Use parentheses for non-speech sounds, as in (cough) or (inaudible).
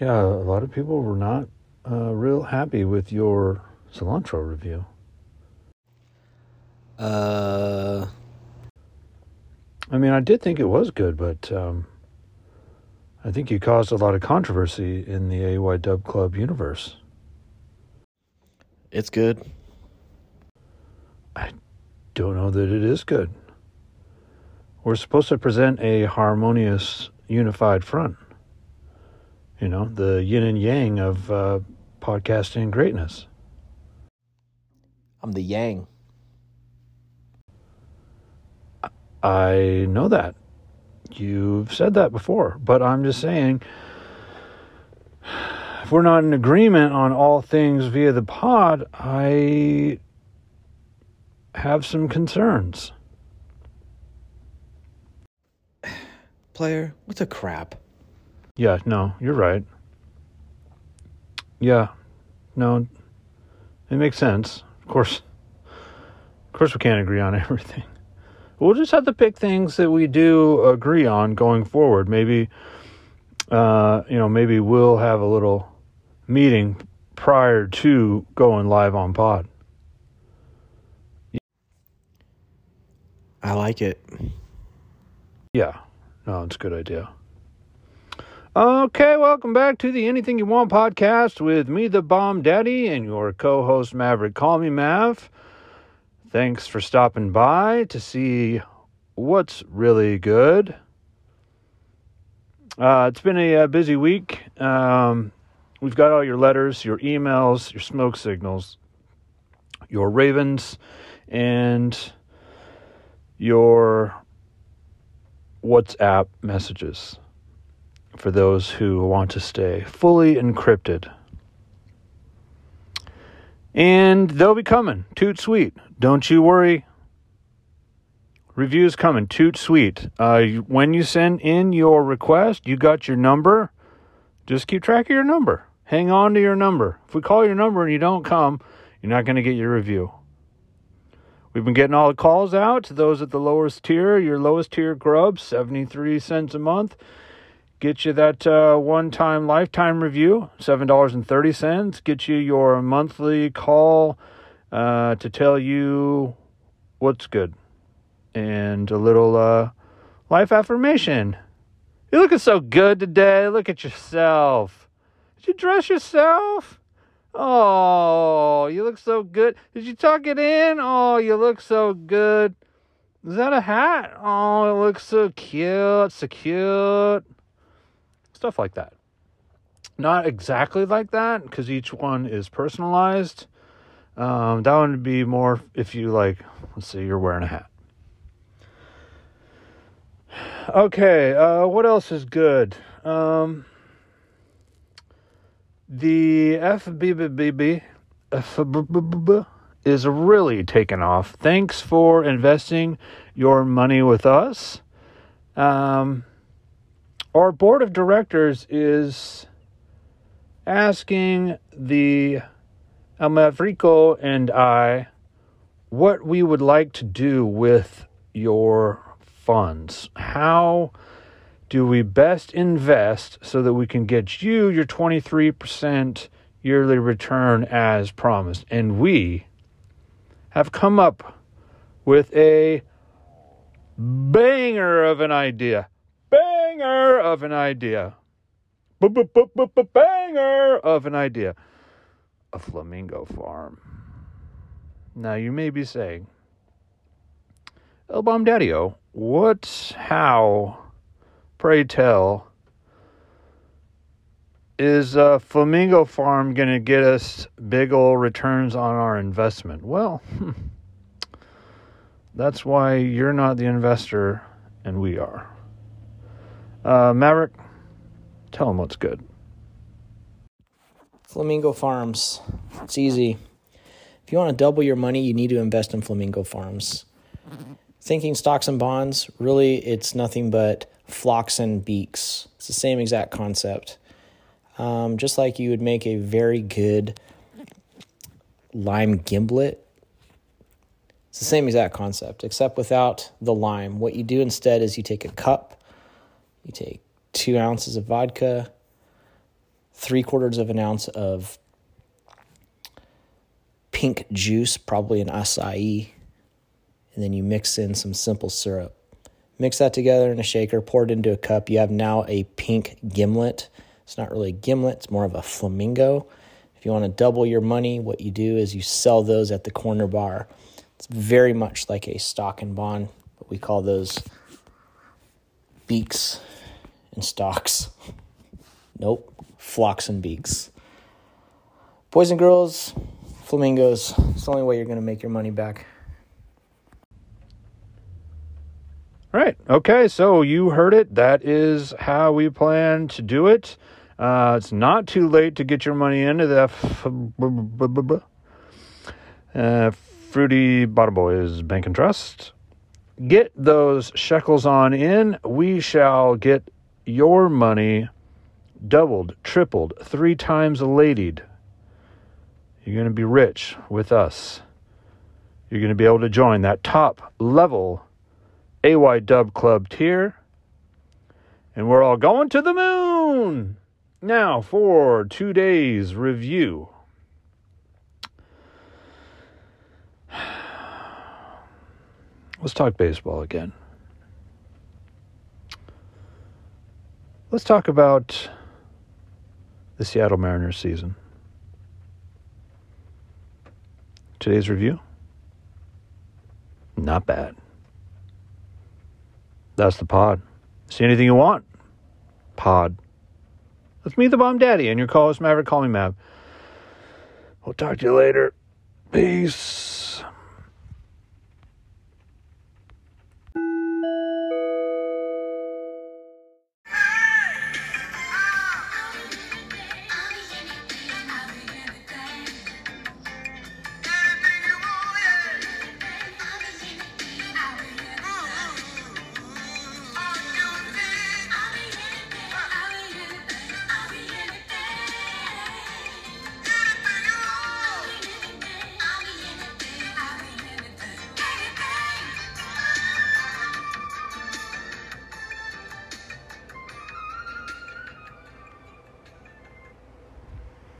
Yeah, a lot of people were not uh, real happy with your cilantro review. Uh, I mean, I did think it was good, but um, I think you caused a lot of controversy in the AY Dub Club universe. it's good. I don't know that it is good. We're supposed to present a harmonious, unified front. You know, the yin and yang of uh, podcasting greatness. I'm the yang. I know that. You've said that before, but I'm just saying if we're not in agreement on all things via the pod, I have some concerns. (sighs) Player, what's a crap? Yeah, no, you're right. Yeah, no, it makes sense. Of course, of course, we can't agree on (laughs) everything. We'll just have to pick things that we do agree on going forward. Maybe, uh, you know, maybe we'll have a little meeting prior to going live on pod. I like it. Yeah, no, it's a good idea. Okay, welcome back to the Anything You Want podcast with me, the Bomb Daddy, and your co host, Maverick. Call me Mav. Thanks for stopping by to see what's really good. Uh, it's been a, uh busy week. Um, we've got all your letters, your emails, your smoke signals, your ravens, and your WhatsApp messages for those who want to stay fully encrypted. And they'll be coming. Toot sweet. Don't you worry. Reviews coming. Toot sweet. Uh, when you send in your request, you got your number. Just keep track of your number. Hang on to your number. If we call your number and you don't come, you're not going to get your review. We've been getting all the calls out to those at the lowest tier. Your lowest tier grub, 73 cents a month. Get you that uh, one time lifetime review, $7.30. Get you your monthly call uh, to tell you what's good. And a little uh, life affirmation. You're looking so good today. Look at yourself. Did you dress yourself? Oh, you look so good. Did you tuck it in? Oh, you look so good. Is that a hat? Oh, it looks so cute. So cute. Stuff like that. Not exactly like that because each one is personalized. Um, that one would be more if you like, let's say you're wearing a hat. Okay, uh, what else is good? Um, the FBBB FBBB is really taken off. Thanks for investing your money with us. Um, our board of directors is asking the Almavrico and I what we would like to do with your funds. How do we best invest so that we can get you your 23% yearly return as promised? And we have come up with a banger of an idea. Banger of an idea. Banger of an idea. A flamingo farm. Now you may be saying, El Bomb Daddy-O, what, how, pray tell, is a flamingo farm going to get us big ol' returns on our investment? Well, (laughs) that's why you're not the investor and we are. Uh, Maverick, tell them what's good. Flamingo Farms. It's easy. If you want to double your money, you need to invest in Flamingo Farms. Thinking stocks and bonds, really, it's nothing but flocks and beaks. It's the same exact concept. Um, just like you would make a very good lime gimlet, it's the same exact concept, except without the lime. What you do instead is you take a cup, you take two ounces of vodka, three quarters of an ounce of pink juice, probably an acai, and then you mix in some simple syrup. Mix that together in a shaker, pour it into a cup. You have now a pink gimlet. It's not really a gimlet, it's more of a flamingo. If you want to double your money, what you do is you sell those at the corner bar. It's very much like a stock and bond, but we call those beaks and stocks. Nope, flocks and beaks. Boys and girls, flamingos. It's the only way you're going to make your money back. Right. Okay. So you heard it. That is how we plan to do it. Uh, it's not too late to get your money into the uh, Fruity Bottom Boys Bank and Trust. Get those shekels on in. We shall get your money doubled, tripled, three times ladied. You're going to be rich with us. You're going to be able to join that top level AY Dub Club tier. And we're all going to the moon. Now for two days review. (sighs) Let's talk baseball again. Let's talk about the Seattle Mariners season. Today's review not bad. That's the pod. See anything you want? Pod. That's me, the Bomb Daddy, and your co host Maverick. Call me Mav. We'll talk to you later. Peace.